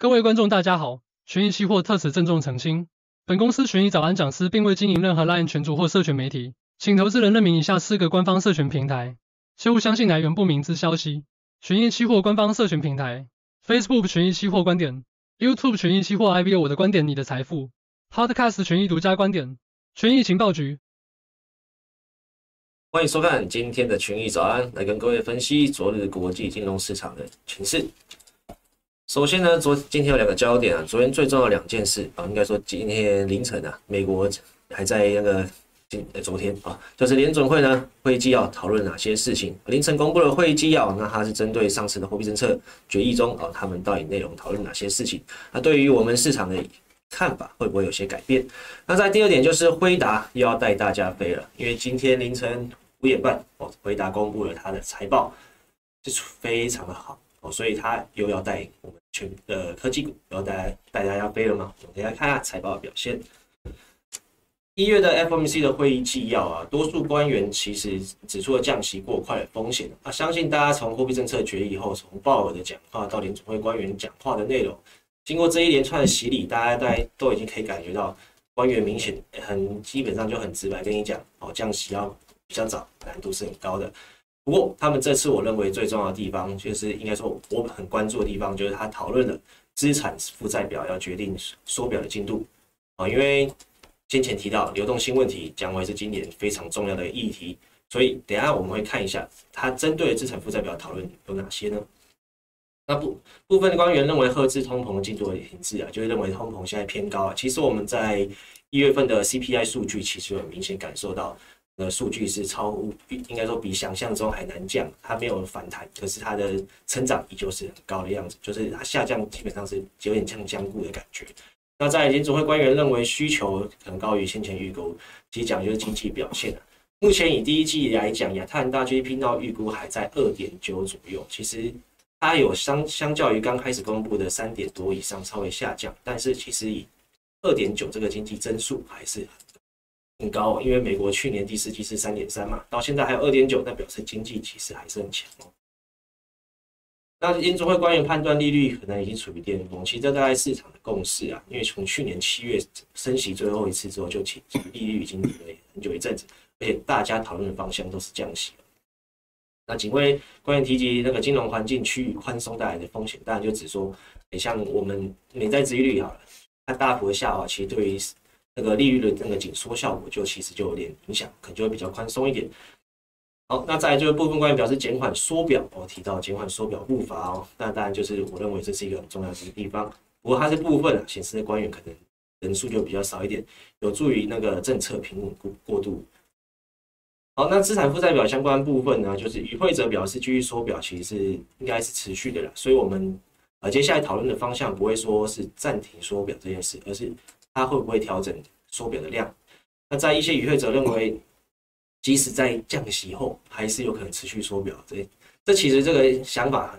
各位观众大家好，群益期货特此郑重澄清，本公司群益早安讲师并未经营任何 LINE 群组或社群媒体，请投资人认明以下四个官方社群平台，切勿相信来源不明之消息。群益期货官方社群平台：Facebook 群益期货观点，YouTube 群益期货 IBO 我的观点你的财富，Podcast 群益独家观点，群益情报局。欢迎收看今天的群益早安，来跟各位分析昨日国际金融市场的情势。首先呢，昨今天有两个焦点啊，昨天最重要的两件事啊，应该说今天凌晨啊，美国还在那个今昨天啊，就是联准会呢会议纪要讨论哪些事情，凌晨公布了会议纪要，那它是针对上次的货币政策决议中啊，他们到底内容讨论哪些事情？那对于我们市场的看法会不会有些改变？那在第二点就是辉达又要带大家飞了，因为今天凌晨。五点半哦，辉达公布了他的财报，是非常的好哦，所以他又要带我们全的科技股又，要带带大家飞了吗？我们来看一下财报的表现。一月的 FOMC 的会议纪要啊，多数官员其实指出了降息过快的风险啊。相信大家从货币政策决议以后，从鲍尔的讲话到联准会官员讲话的内容，经过这一连串的洗礼，大家大家都已经可以感觉到，官员明显很基本上就很直白跟你讲哦，降息要。比较早，难度是很高的。不过，他们这次我认为最重要的地方，就是应该说我很关注的地方，就是他讨论了资产负债表要决定缩表的进度啊。因为先前提到流动性问题将会是今年非常重要的议题，所以等下我们会看一下他针对资产负债表讨论有哪些呢？那部部分的官员认为，赫兹通膨的进度也停滞啊，就是认为通膨现在偏高啊。其实我们在一月份的 CPI 数据，其实有明显感受到。的数据是超乎，应该说比想象中还难降，它没有反弹，可是它的成长依旧是很高的样子，就是它下降基本上是有点像僵固的感觉。那在联准会官员认为需求可能高于先前预估，其实讲就是经济表现。目前以第一季来讲，亚太大 GDP 到预估还在二点九左右，其实它有相相较于刚开始公布的三点多以上稍微下降，但是其实以二点九这个经济增速还是。很高，因为美国去年第四季是三点三嘛，到现在还有二点九，那表示经济其实还是很强哦。那联准会官员判断利率可能已经处于巅峰，其实这大概市场的共识啊，因为从去年七月升息最后一次之后，就其实利率已经低了很久一阵子，而且大家讨论的方向都是降息。那仅为官员提及那个金融环境趋于宽松带来的风险，当然就只说，像我们美债殖利率好了，它大幅的下滑，其实对于。那个利率的那个紧缩效果，就其实就有点影响，可能就会比较宽松一点。好，那再来就是部分官员表示减缓缩表，我提到减缓缩表步伐哦，那当然就是我认为这是一个很重要的地方。不过它是部分啊，显示的官员可能人数就比较少一点，有助于那个政策平稳过过渡。好，那资产负债表相关部分呢，就是与会者表示继续缩表，其实是应该是持续的了。所以我们呃接下来讨论的方向不会说是暂停缩表这件事，而是。它会不会调整缩表的量？那在一些与会者认为，即使在降息后，还是有可能持续缩表。这这其实这个想法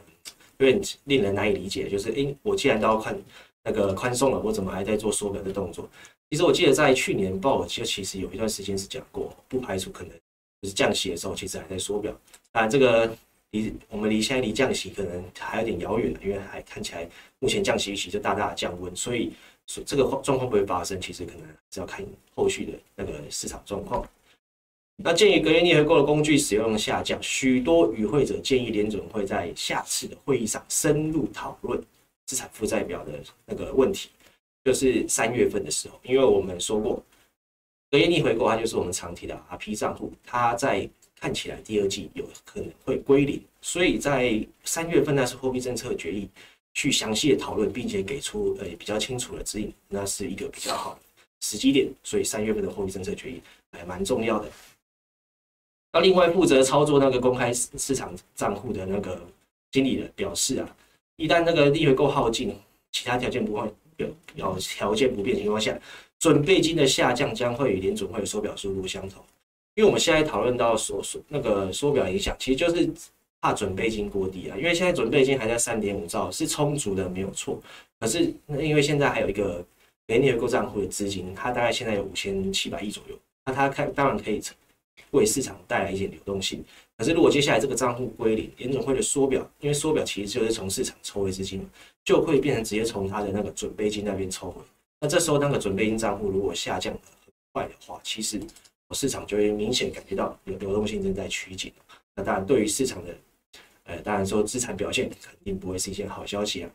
有点令人难以理解。就是，诶，我既然都要看那个宽松了，我怎么还在做缩表的动作？其实我记得在去年鲍尔就其实有一段时间是讲过，不排除可能就是降息的时候，其实还在缩表。当然，这个离我们离现在离降息可能还有点遥远，因为还看起来目前降息预期就大大的降温，所以。这个状况不会发生，其实可能是要看后续的那个市场状况。那鉴于隔夜逆回购的工具使用下降，许多与会者建议联准会在下次的会议上深入讨论资产负债表的那个问题，就是三月份的时候，因为我们说过，隔夜逆回购它就是我们常提的 RP 账户，它在看起来第二季有可能会归零，所以在三月份那是货币政策决议。去详细的讨论，并且给出呃比较清楚的指引，那是一个比较好的时机点。所以三月份的货币政策决议还蛮重要的。那另外负责操作那个公开市场账户的那个经理人表示啊，一旦那个利回购耗尽，其他条件不换，要条件不变情况下，准备金的下降将会与联准会的缩表速度相同。因为我们现在讨论到缩缩那个缩表影响，其实就是。怕准备金过低啊，因为现在准备金还在三点五兆，是充足的，没有错。可是因为现在还有一个给逆回购账户的资金，它大概现在有五千七百亿左右，那它看当然可以为市场带来一些流动性。可是如果接下来这个账户归零，联准会的缩表，因为缩表其实就是从市场抽回资金，就会变成直接从它的那个准备金那边抽回。那这时候那个准备金账户如果下降的很快的话，其实市场就会明显感觉到有流动性正在趋紧。那当然，对于市场的，呃，当然说资产表现肯定不会是一件好消息啊。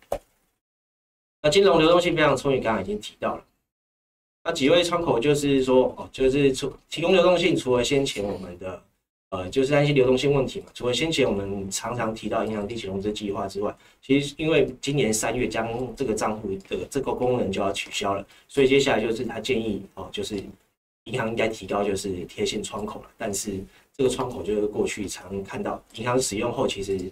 那金融流动性非常充裕，刚刚已经提到了。那几位窗口就是说，哦，就是除提供流动性，除了先前我们的。呃，就是那些流动性问题嘛。除了先前我们常常提到银行定期融资计划之外，其实因为今年三月将这个账户的这个功能就要取消了，所以接下来就是他建议哦，就是银行应该提高就是贴现窗口了。但是这个窗口就是过去常看到银行使用后，其实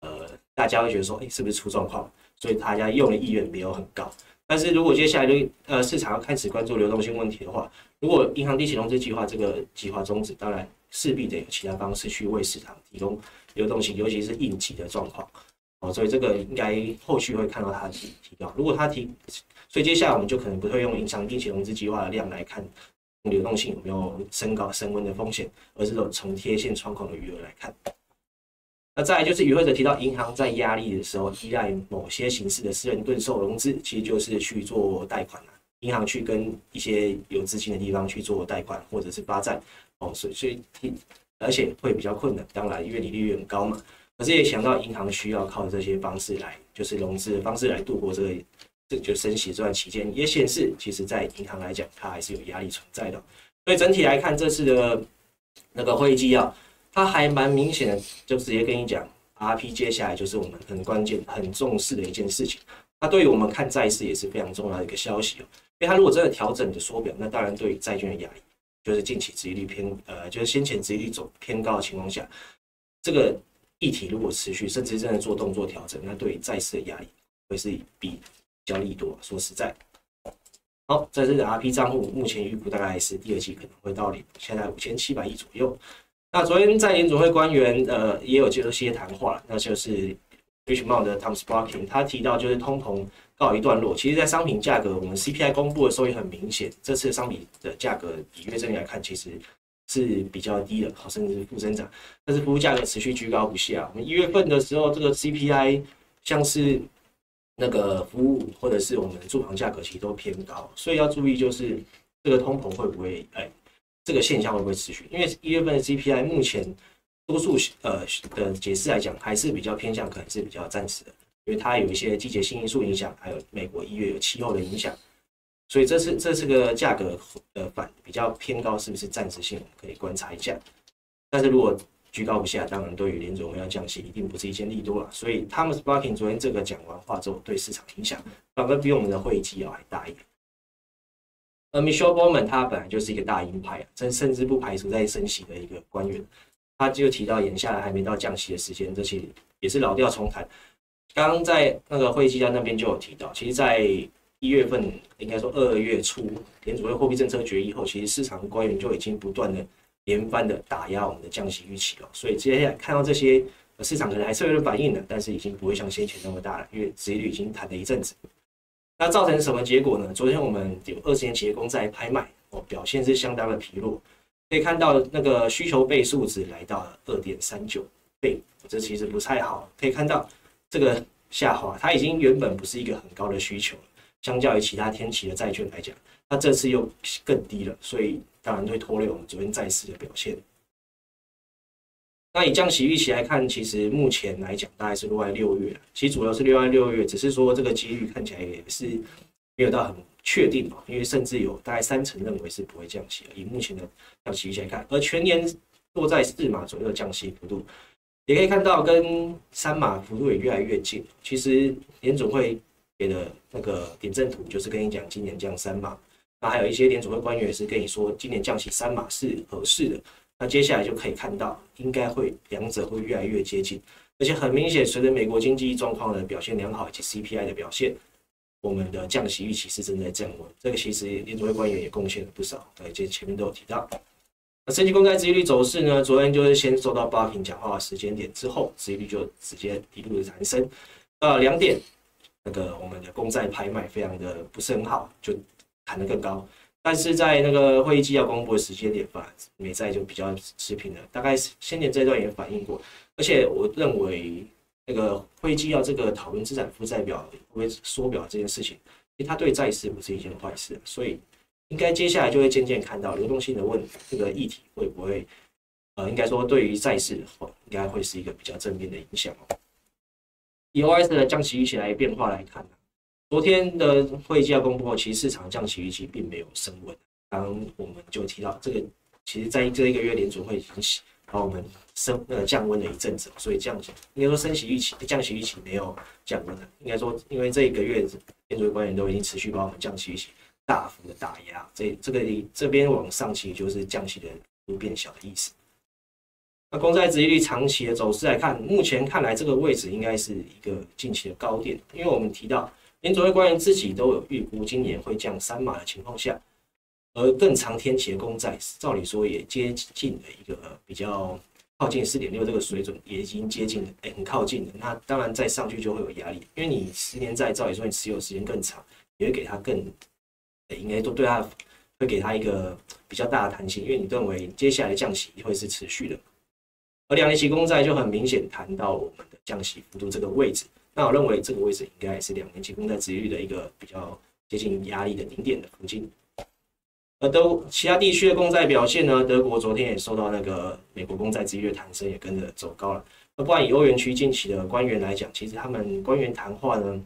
呃大家会觉得说，哎，是不是出状况？所以大家用的意愿没有很高。但是如果接下来就呃市场要开始关注流动性问题的话，如果银行定期融资计划这个计划终止，当然。势必得有其他方式去为市场提供流动性，尤其是应急的状况哦，所以这个应该后续会看到它提提高。如果它提，所以接下来我们就可能不会用银行定期融资计划的量来看流动性有没有升高升温的风险，而是从贴现窗口的余额来看。那再就是与会者提到，银行在压力的时候依赖某些形式的私人盾售融资，其实就是去做贷款，银行去跟一些有资金的地方去做贷款或者是发债。哦，所以所以，而且会比较困难。当然，因为利率很高嘛。可是也想到银行需要靠这些方式来，就是融资的方式来度过这个，这就升息这段期间，也显示其实在银行来讲，它还是有压力存在的。所以整体来看，这次的那个会议纪要，它还蛮明显的，就直接跟你讲，RP 接下来就是我们很关键、很重视的一件事情。它对于我们看债市也是非常重要的一个消息哦。因为它如果真的调整的缩表，那当然对于债券的压力。就是近期殖利率偏呃，就是先前殖利率走偏高的情况下，这个议题如果持续，甚至真的做动作调整，那对于债市的压力会是比交易多。说实在，好，在这个 RP 账户目前预估大概是第二季可能会到零，现在五千七百亿左右。那昨天在联准会官员呃也有接受一些谈话，那就是 Richmond 的 Tom Sparking，他提到就是通膨。告一段落，其实，在商品价格，我们 CPI 公布的时候也很明显，这次商品的价格比月增来看，其实是比较低的，好，甚至是负增长。但是服务价格持续居高不下。我们一月份的时候，这个 CPI 像是那个服务或者是我们住房价格，其实都偏高，所以要注意，就是这个通膨会不会，哎，这个现象会不会持续？因为一月份的 CPI 目前多数呃的解释来讲，还是比较偏向，可能是比较暂时的。因为它有一些季节性因素影响，还有美国一月有气候的影响，所以这次这次个价格的反比较偏高，是不是暂时性？可以观察一下。但是如果居高不下，当然对于联准会要降息，一定不是一件利多了。所以 Thomas Barkin 昨天这个讲完话之后，对市场影响反而比我们的会议纪要还大一点。而 Michelle Bowman 他本来就是一个大鹰派啊，甚甚至不排除在升息的一个官员，他就提到眼下还没到降息的时间，这些也是老调重弹。刚刚在那个会议纪要那边就有提到，其实，在一月份，应该说二月初，联储会货币政策决议后，其实市场官员就已经不断的连番的打压我们的降息预期哦。所以接下来看到这些，市场可能还是有点反应的，但是已经不会像先前那么大了，因为殖利率已经弹了一阵子。那造成什么结果呢？昨天我们有二十年企业公债拍卖，哦，表现是相当的疲弱，可以看到那个需求倍数值来到了二点三九倍，这其实不太好，可以看到。这个下滑，它已经原本不是一个很高的需求，相较于其他天期的债券来讲，那这次又更低了，所以当然会拖累我们昨天债市的表现。那以降息预期来看，其实目前来讲大概是落在六月，其实主要是落在六月，只是说这个几率看起来也是没有到很确定嘛，因为甚至有大概三成认为是不会降息，以目前的降息预期来看，而全年落在四码左右的降息幅度。也可以看到，跟三码幅度也越来越近。其实年总会给的那个点阵图，就是跟你讲今年降三码。那还有一些联准会官员也是跟你说，今年降息三码是合适的。那接下来就可以看到，应该会两者会越来越接近。而且很明显，随着美国经济状况的表现良好以及 CPI 的表现，我们的降息预期是正在降温。这个其实联准会官员也贡献了不少。对，这前面都有提到。那升级公债殖利率走势呢？昨天就是先收到 Barkin 讲话时间点之后，殖利率就直接一路的弹升。到两点，那个我们的公债拍卖非常的不是很好，就弹得更高。但是在那个会议纪要公布的时间点吧，美债就比较持平了。大概先前这段也反映过，而且我认为那个会议纪要这个讨论资产负债表会缩表这件事情，其实它对债市不是一件坏事，所以应该接下来就会渐渐看到流动性的问，这个议题会不会呃，应该说对于债市的话，应该会是一个比较正面的影响哦。以 OS 的降息一起来变化来看昨天的会议纪要公布后，其实市场降息预期并没有升温。刚刚我们就提到这个，其实在这一个月联储会已经把我们升呃降温了一阵子，所以降息应该说升息预期降息预期没有降温了。应该说，因为这一个月联储官员都已经持续把我们降息预期大幅的打压，这这个这边往上其实就是降息的幅变小的意思。那公债殖利率长期的走势来看，目前看来这个位置应该是一个近期的高点，因为我们提到。联准会官员自己都有预估，今年会降三码的情况下，而更长天期的公债，照理说也接近了一个比较靠近四点六这个水准，也已经接近了，哎，很靠近了。那当然再上去就会有压力，因为你十年债照理说你持有时间更长，也会给它更，应该都对它会给它一个比较大的弹性，因为你认为接下来降息会是持续的。而两年期公债就很明显谈到我们的降息幅度这个位置。那我认为这个位置应该也是两年期公债殖利率的一个比较接近压力的顶点的附近。而德其他地区的公债表现呢？德国昨天也受到那个美国公债殖利率的弹升，也跟着走高了。那不然以欧元区近期的官员来讲，其实他们官员谈话呢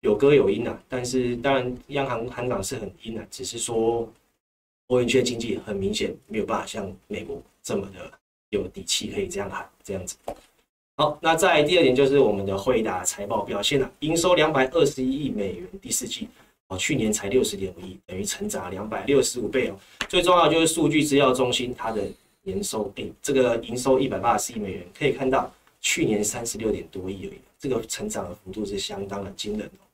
有歌有音啊，但是当然央行行长是很阴啊，只是说欧元区的经济很明显没有办法像美国这么的有底气可以这样喊这样子。好，那在第二点就是我们的惠达财报表现了，营收两百二十一亿美元，第四季哦，去年才六十点五亿，等于成长两百六十五倍哦。最重要就是数据资料中心它的年收，诶，这个营收一百八十亿美元，可以看到去年三十六点多亿而已，这个成长的幅度是相当的惊人哦。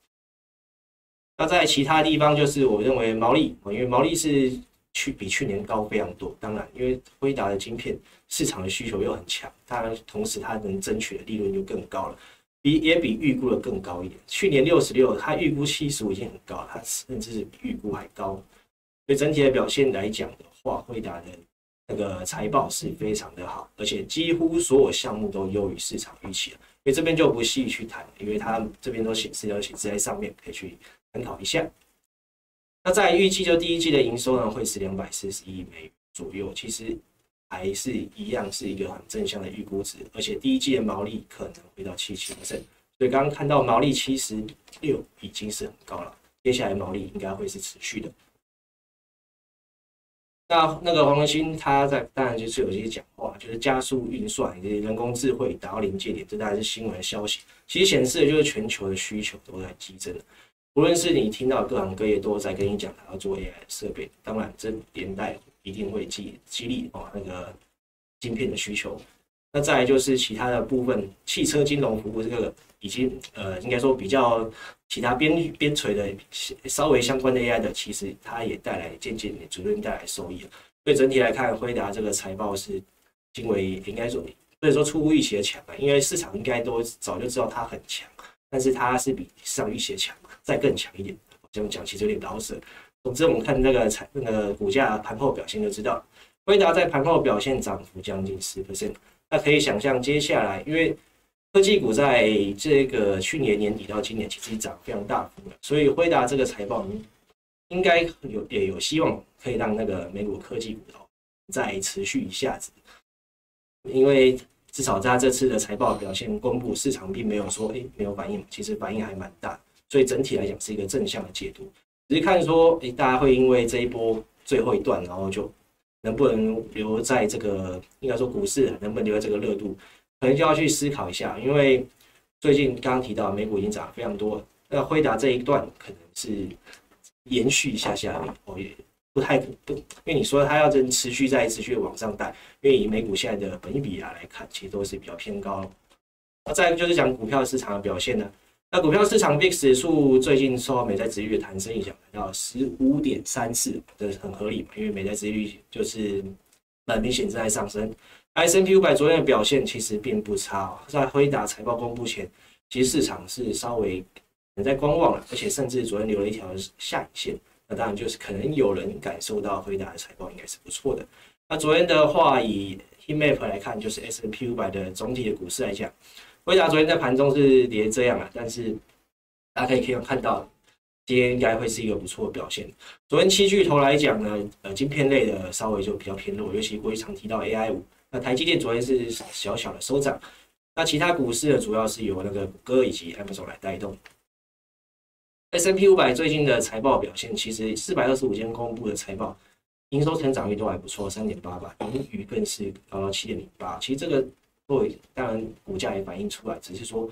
那在其他地方就是我认为毛利，因为毛利是。去比去年高非常多，当然，因为辉达的晶片市场的需求又很强，当然同时它能争取的利润就更高了，比也比预估的更高一点。去年六十六，它预估七十五已经很高了，它甚至是比预估还高。所以整体的表现来讲的话，辉达的那个财报是非常的好，而且几乎所有项目都优于市场预期了。所以这边就不细去谈，因为它这边都显示要显示在上面，可以去参考一下。那在预计就第一季的营收呢，会是两百四十亿美元左右，其实还是一样是一个很正向的预估值，而且第一季的毛利可能会到七七%，所以刚刚看到毛利七十六已经是很高了，接下来毛利应该会是持续的。那那个黄仁勋他在当然就是有一些讲话，就是加速运算以及人工智慧达到临界点，这当然是新闻消息，其实显示的就是全球的需求都在激增。无论是你听到各行各业都在跟你讲他要做 AI 设备，当然这连带一定会激激励哦那个晶片的需求。那再来就是其他的部分，汽车金融服务这个已经呃应该说比较其他边边陲的稍微相关的 AI 的，其实它也带来渐渐逐渐带来收益了。所以整体来看，辉达这个财报是因为应该说所以说出乎预期的强啊，因为市场应该都早就知道它很强，但是它是比上一些强。再更强一点，这样讲其实有点老舍。总之，我们看那个财那个股价盘后表现就知道，辉达在盘后表现涨幅将近十 percent。那可以想象，接下来因为科技股在这个去年年底到今年其实涨非常大幅的，所以辉达这个财报应该有也有希望可以让那个美股科技股再持续一下子，因为至少在这次的财报表现公布，市场并没有说诶没有反应，其实反应还蛮大。所以整体来讲是一个正向的解读，只是看说，诶，大家会因为这一波最后一段，然后就能不能留在这个，应该说股市能不能留在这个热度，可能就要去思考一下。因为最近刚刚提到美股已经涨非常多，那辉达这一段可能是延续一下下，哦，也不太不，因为你说它要真持续再持续往上带，因为以美股现在的本益比啊来看，其实都是比较偏高。那再一个就是讲股票市场的表现呢。那股票市场 VIX 指数最近受美债殖率的弹升影响，来到十五点三四，这是很合理嘛？因为美债殖率就是很明显正在上升。S&P 五百昨天的表现其实并不差哦，在辉达财报公布前，其实市场是稍微在观望了，而且甚至昨天留了一条下影线，那当然就是可能有人感受到辉达的财报应该是不错的。那昨天的话，以 heat map 来看，就是 S&P 五百的总体的股市来讲，辉达昨天在盘中是跌这样啊，但是大家可以可以看到，今天应该会是一个不错的表现。昨天七巨头来讲呢，呃，晶片类的稍微就比较偏弱，尤其过去常提到 AI 五。那台积电昨天是小小的收涨，那其他股市呢，主要是由那个谷歌以及 Amazon 来带动。S&P 五百最近的财报表现，其实四百二十五间公布的财报。营收成长率都还不错，三点八吧，盈余更是高到七点零八。其实这个会，当然股价也反映出来，只是说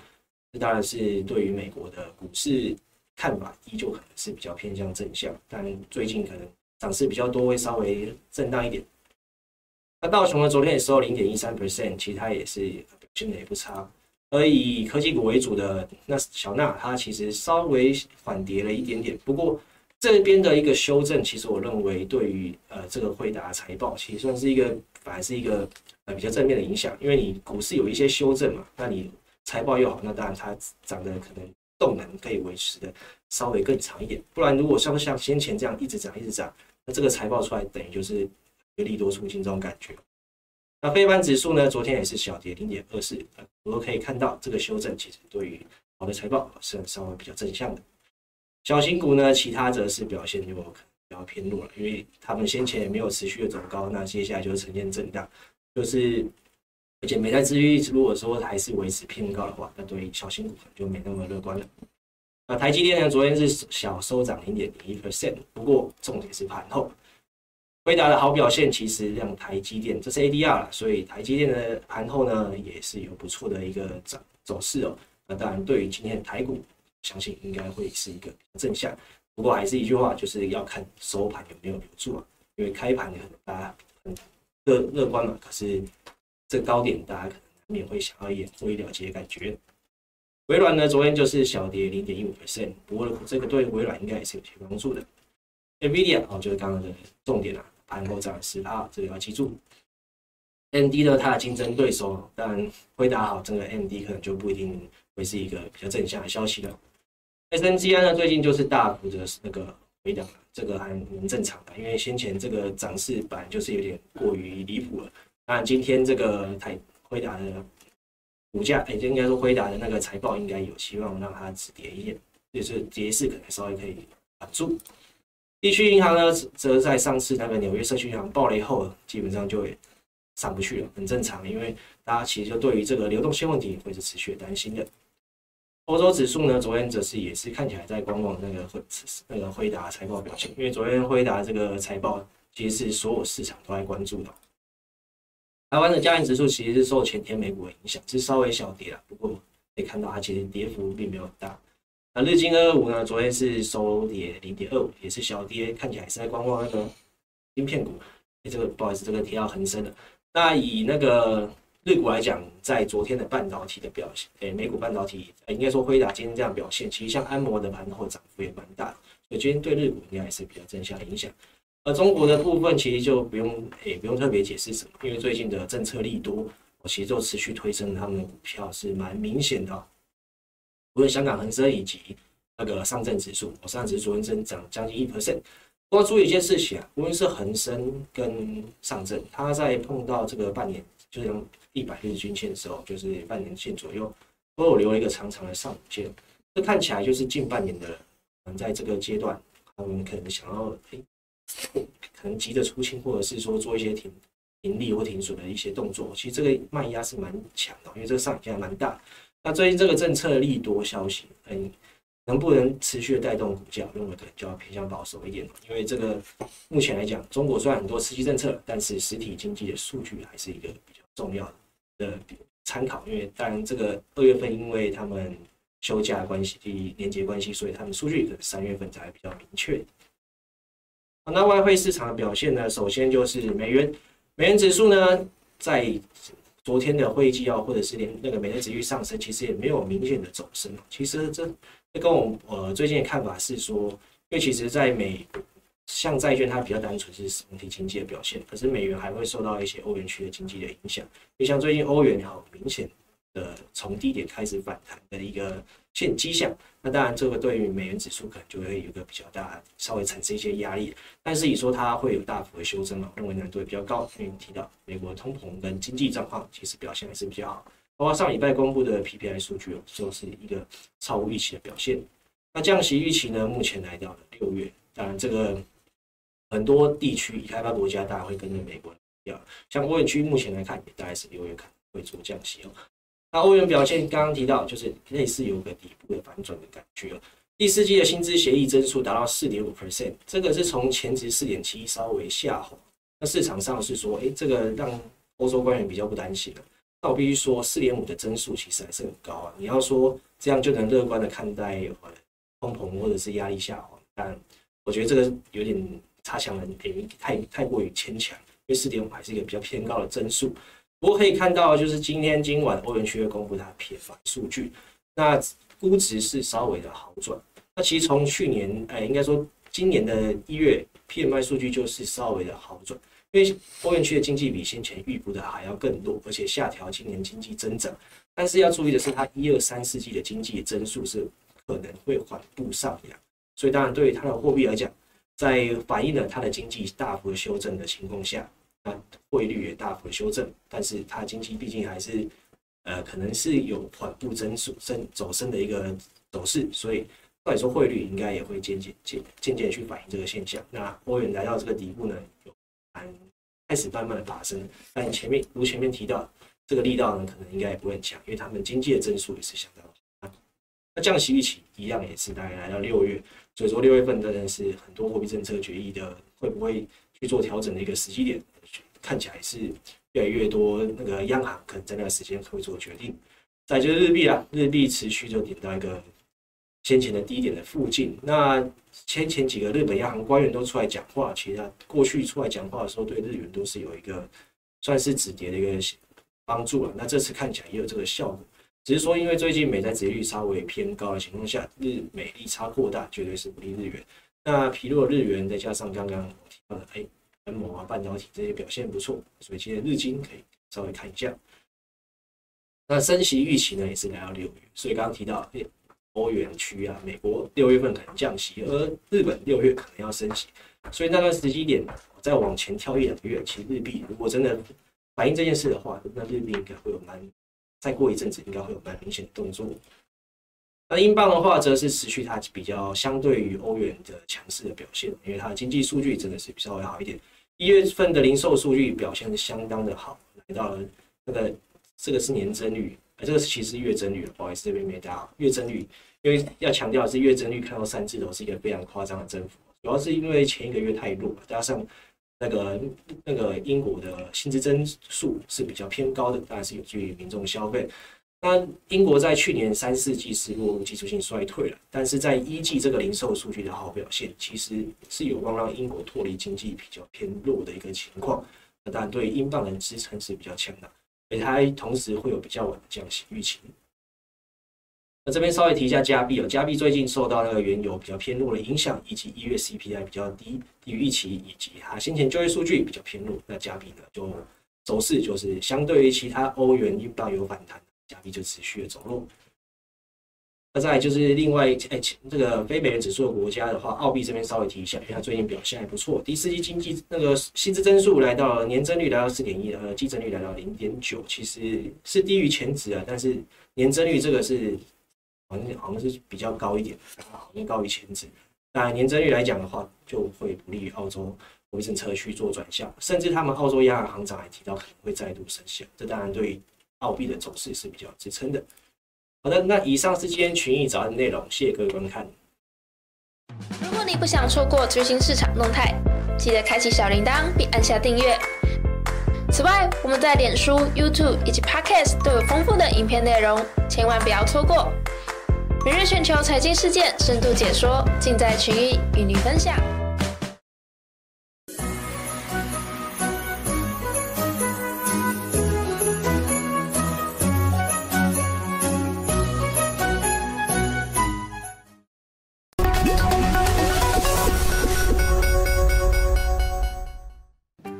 这当然是对于美国的股市看法依旧可能是比较偏向正向，但最近可能涨势比较多，会稍微震荡一点。那道琼呢，昨天也收零点一三 percent，其他也是表现的也不差。而以科技股为主的那小纳，它其实稍微缓跌了一点点，不过。这边的一个修正，其实我认为对于呃这个惠达财报，其实算是一个反而是一个呃比较正面的影响，因为你股市有一些修正嘛，那你财报又好，那当然它涨的可能动能可以维持的稍微更长一点，不然如果像像先前这样一直涨一直涨，那这个财报出来等于就是一个利多出尽这种感觉。那费半指数呢，昨天也是小跌零点二四，我们可以看到这个修正其实对于好的财报是稍微比较正向的。小型股呢，其他则是表现就可能比较偏弱了，因为他们先前也没有持续的走高，那接下来就是呈现震荡，就是而且美债殖利率如果说还是维持偏高的话，那对于小型股可能就没那么乐观了。那台积电呢，昨天是小收涨零点零一 percent，不过重点是盘后，辉达的好表现其实让台积电这是 ADR 了，所以台积电的盘后呢也是有不错的一个涨走势哦。那当然对于今天的台股。相信应该会是一个正向，不过还是一句话，就是要看收盘有没有留住啊。因为开盘可能大家很乐乐观嘛，可是这高点大家可能难免会想要演做一了结的感觉。微软呢，昨天就是小跌零点一五 percent，不过这个对微软应该也是有些帮助的。NVIDIA 哦，就是刚刚的重点啊，盘后涨十趴，这个要记住。AMD 呢，它的竞争对手，当然回答好，这个 AMD 可能就不一定会是一个比较正向的消息了。SMGI 呢，最近就是大幅的那个回档，这个还蛮正常的，因为先前这个涨势板就是有点过于离谱了。那今天这个台辉达的股价，哎，就应该说辉达的那个财报应该有希望让它止跌一点，就是跌势可能稍微可以稳住。地区银行呢，则在上次那个纽约社区银行暴雷后，基本上就上不去了，很正常，因为大家其实就对于这个流动性问题会是持续担心的。欧洲指数呢，昨天则是也是看起来在观望那个辉那个辉达财报表现，因为昨天辉达这个财报其实是所有市场都在关注的。台湾的加权指数其实是受前天美股的影响，是稍微小跌了，不过可以看到它其实跌幅并没有很大。那日经二二五呢，昨天是收跌零点二五，也是小跌，看起来是在观望那个芯片股。哎，这个不好意思，这个提到很深了。那以那个。日股来讲，在昨天的半导体的表现，诶、美股半导体，应该说辉达今天这样表现，其实像安摩的盘后涨幅也蛮大的，所以今天对日股应该还是比较正向影响。而中国的部分其实就不用，也、不用特别解释什么，因为最近的政策利多，我其实就持续推升他们的股票是蛮明显的。无论香港恒生以及那个上证指数，我上证指数昨天增长将近一 percent。不过注意一件事情啊，无论是恒生跟上证，它在碰到这个半年，就是。一百日均线的时候，就是半年线左右，都有留了一个长长的上影线。这看起来就是近半年的，嗯，在这个阶段，他们可能想要，诶，可能急着出清，或者是说做一些停盈利或停损的一些动作。其实这个卖压是蛮强的，因为这个上影线还蛮大。那最近这个政策利多消息，嗯，能不能持续的带动股价？我认为可能就要偏向保守一点，因为这个目前来讲，中国虽然很多刺激政策，但是实体经济的数据还是一个比较重要的。参考，因为当然这个二月份因为他们休假关系、及年节关系，所以他们数据可能三月份才比较明确。那外汇市场的表现呢？首先就是美元，美元指数呢，在昨天的会议纪要或者是连那个美债值率上升，其实也没有明显的走升。其实这这跟我呃最近的看法是说，因为其实在美。像债券，它比较单纯是实体经济的表现，可是美元还会受到一些欧元区的经济的影响。就像最近欧元好明显的从低点开始反弹的一个现迹象。那当然，这个对于美元指数可能就会有一个比较大，稍微产生一些压力。但是你说它会有大幅的修正嘛？我认为难度会比较高。因为你提到美国通膨跟经济状况其实表现还是比较好，包括上礼拜公布的 PPI 数据哦，就是一个超乎预期的表现。那降息预期呢？目前来到了六月。当然，这个很多地区已开发国家大概会跟着美国一样，像欧元区目前来看，也大概是六月可能会做降息哦。那欧元表现刚刚提到，就是类似有个底部的反转的感觉。第四季的薪资协议增速达到四点五 percent，这个是从前值四点七稍微下滑。那市场上是说，哎，这个让欧洲官员比较不担心了。那我必须说，四点五的增速其实还是很高啊。你要说这样就能乐观的看待通膨或者是压力下滑，但我觉得这个有点差强人意，太太过于牵强。因为四点五还是一个比较偏高的增速。不过可以看到，就是今天今晚欧元区会公布它的 PMI 数据，那估值是稍微的好转。那其实从去年，哎，应该说今年的一月 PMI 数据就是稍微的好转，因为欧元区的经济比先前预估的还要更多，而且下调今年经济增长。但是要注意的是，它一二三四季的经济增速是可能会缓步上扬，所以当然对于它的货币来讲，在反映了它的经济大幅修正的情况下。那汇率也大幅修正，但是它经济毕竟还是，呃，可能是有缓步增速、升走升的一个走势，所以按理说汇率应该也会渐渐渐渐渐去反映这个现象。那欧元来到这个底部呢，有开始慢慢的爬升，但前面如前面提到，这个力道呢，可能应该也不会很强，因为他们经济的增速也是相当。那降息预期一样也是大概来到六月，所以说六月份真的是很多货币政策决议的会不会去做调整的一个时机点。看起来是越来越多那个央行可能在那个时间会做决定。再就是日币啊，日币持续就点到一个先前的低点的附近。那先前几个日本央行官员都出来讲话，其实他过去出来讲话的时候，对日元都是有一个算是止跌的一个帮助了。那这次看起来也有这个效果，只是说因为最近美债殖利率稍微偏高的情况下，日美利差扩大，绝对是不利日元。那疲弱日元再加上刚刚我提到的，哎。跟某啊半导体这些表现不错，所以今天日经可以稍微看一下。那升息预期呢也是来到六月，所以刚刚提到，哎，欧元区啊，美国六月份可能降息，而日本六月可能要升息，所以那段时机点再往前跳一两个月，其实日币如果真的反映这件事的话，那日币应该会有蛮，再过一阵子应该会有蛮明显的动作。那英镑的话，则是持续它比较相对于欧元的强势的表现，因为它的经济数据真的是稍微好一点。一月份的零售数据表现是相当的好，来到了那个这个是年增率，啊，这个是其实月增率，不好意思这边没打好，月增率，因为要强调的是月增率看到三字头是一个非常夸张的增幅，主要是因为前一个月太弱，加上那个那个英国的薪资增速是比较偏高的，当然是有助于民众消费。那英国在去年三四季是落入技术性衰退了，但是在一季这个零售数据的好表现，其实是有望让英国脱离经济比较偏弱的一个情况。那当然对英镑的支撑是比较强的，而且它同时会有比较稳的降息预期。那这边稍微提一下加币哦，加币最近受到那个原油比较偏弱的影响，以及一月 CPI 比较低低于预期，以及它先前就业数据比较偏弱，那加币呢就走势就是相对于其他欧元英镑有反弹。加币就持续的走弱，那再就是另外，哎，这个非美元指数的国家的话，澳币这边稍微提一下，因为它最近表现还不错。第四季经济那个薪资增速来到年增率来到四点一，呃，季增率来到零点九，其实是低于前值啊，但是年增率这个是好像好像是比较高一点，好像高于前值。那年增率来讲的话，就会不利于澳洲货币政策去做转向，甚至他们澳洲央行行长还提到可能会再度升息，这当然对于。澳币的走势是比较支撑的。好的，那以上是今天群益早安的内容，谢谢各位观看。如果你不想错过最新市场动态，记得开启小铃铛并按下订阅。此外，我们在脸书、YouTube 以及 Podcast 都有丰富的影片内容，千万不要错过。每日全球财经事件深度解说，尽在群益与你分享。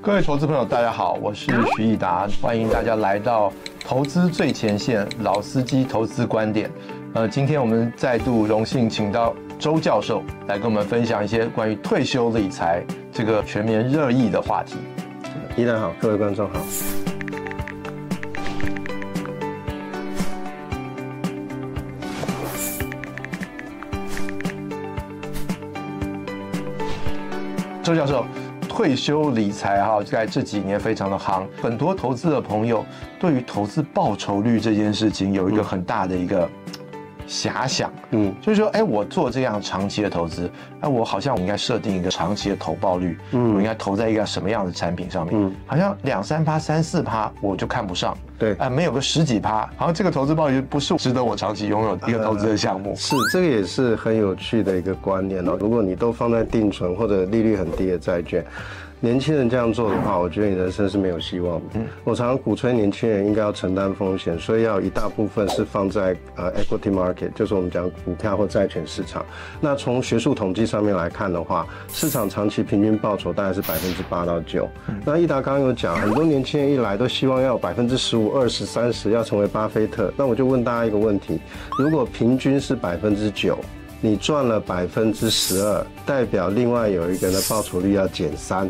各位投资朋友，大家好，我是徐益达，欢迎大家来到投资最前线老司机投资观点。呃，今天我们再度荣幸请到周教授来跟我们分享一些关于退休理财这个全面热议的话题。依然好，各位观众好。周教授，退休理财哈，在这几年非常的夯，很多投资的朋友对于投资报酬率这件事情有一个很大的一个遐想，嗯，就是说，哎，我做这样长期的投资，哎我好像我应该设定一个长期的投报率，嗯，我应该投在一个什么样的产品上面，嗯，好像两三趴、三四趴我就看不上。对，啊，没有个十几趴，好像这个投资报率不是值得我长期拥有的一个投资的项目。呃、是，这个也是很有趣的一个观念哦。如果你都放在定存或者利率很低的债券。年轻人这样做的话，我觉得你人生是没有希望的。嗯，我常常鼓吹年轻人应该要承担风险，所以要一大部分是放在呃 equity market，就是我们讲股票或债券市场。那从学术统计上面来看的话，市场长期平均报酬大概是百分之八到九。那益达刚刚有讲，很多年轻人一来都希望要有百分之十五、二十、三十，要成为巴菲特。那我就问大家一个问题：如果平均是百分之九，你赚了百分之十二，代表另外有一个人的报酬率要减三。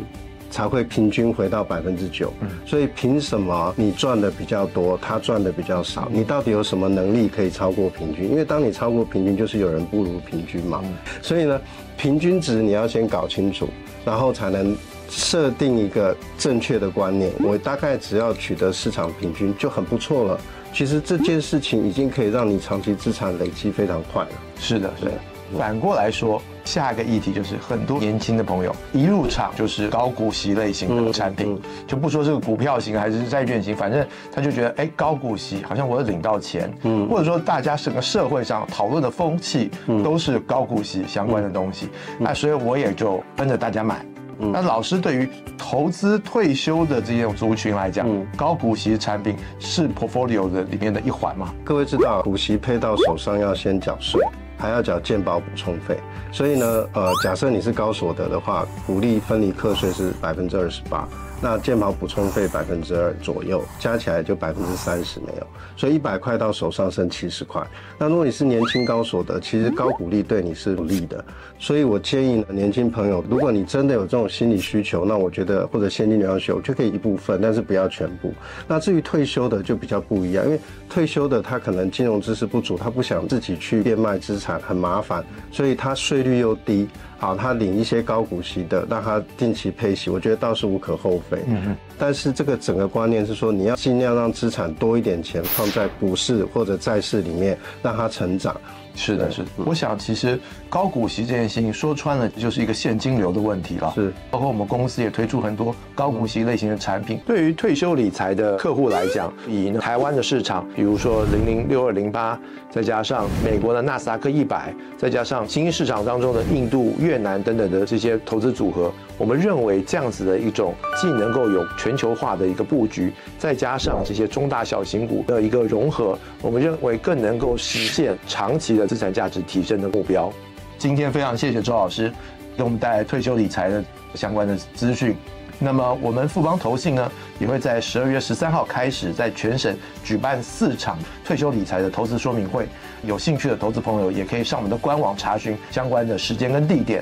才会平均回到百分之九，所以凭什么你赚的比较多，他赚的比较少？你到底有什么能力可以超过平均？因为当你超过平均，就是有人不如平均嘛。所以呢，平均值你要先搞清楚，然后才能设定一个正确的观念。我大概只要取得市场平均就很不错了。其实这件事情已经可以让你长期资产累积非常快了。是的，是的。反过来说，下一个议题就是很多年轻的朋友一入场就是高股息类型的产品，就不说这个股票型还是债券型，反正他就觉得哎，高股息好像我领到钱，嗯，或者说大家整个社会上讨论的风气都是高股息相关的东西，那所以我也就跟着大家买。那老师对于投资退休的这种族群来讲，高股息产品是 portfolio 的里面的一环吗？各位知道，股息配到手上要先缴税。还要缴健保补充费，所以呢，呃，假设你是高所得的话，股利分离课税是百分之二十八。那健保补充费百分之二左右，加起来就百分之三十没有，所以一百块到手上剩七十块。那如果你是年轻高所得，其实高股利对你是不利的。所以我建议呢，年轻朋友，如果你真的有这种心理需求，那我觉得或者现金流要求就可以一部分，但是不要全部。那至于退休的就比较不一样，因为退休的他可能金融知识不足，他不想自己去变卖资产，很麻烦，所以他税率又低。好，他领一些高股息的，让他定期配息，我觉得倒是无可厚非。嗯嗯。但是这个整个观念是说，你要尽量让资产多一点钱放在股市或者债市里面，让它成长。是的，是的。我想，其实高股息这件事情说穿了，就是一个现金流的问题了。是，包括我们公司也推出很多高股息类型的产品。对于退休理财的客户来讲，以台湾的市场，比如说零零六二零八，再加上美国的纳斯达克一百，再加上新兴市场当中的印度、越南等等的这些投资组合，我们认为这样子的一种既能够有全球化的一个布局，再加上这些中大小型股的一个融合，我们认为更能够实现长期的。资产价值提升的目标。今天非常谢谢周老师给我们带来退休理财的相关的资讯。那么我们富邦投信呢，也会在十二月十三号开始在全省举办四场退休理财的投资说明会。有兴趣的投资朋友也可以上我们的官网查询相关的时间跟地点。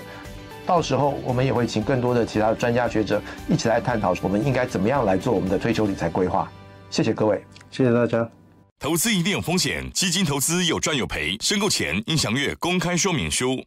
到时候我们也会请更多的其他的专家学者一起来探讨，我们应该怎么样来做我们的退休理财规划。谢谢各位，谢谢大家。投资一定有风险，基金投资有赚有赔，申购前应详阅公开说明书。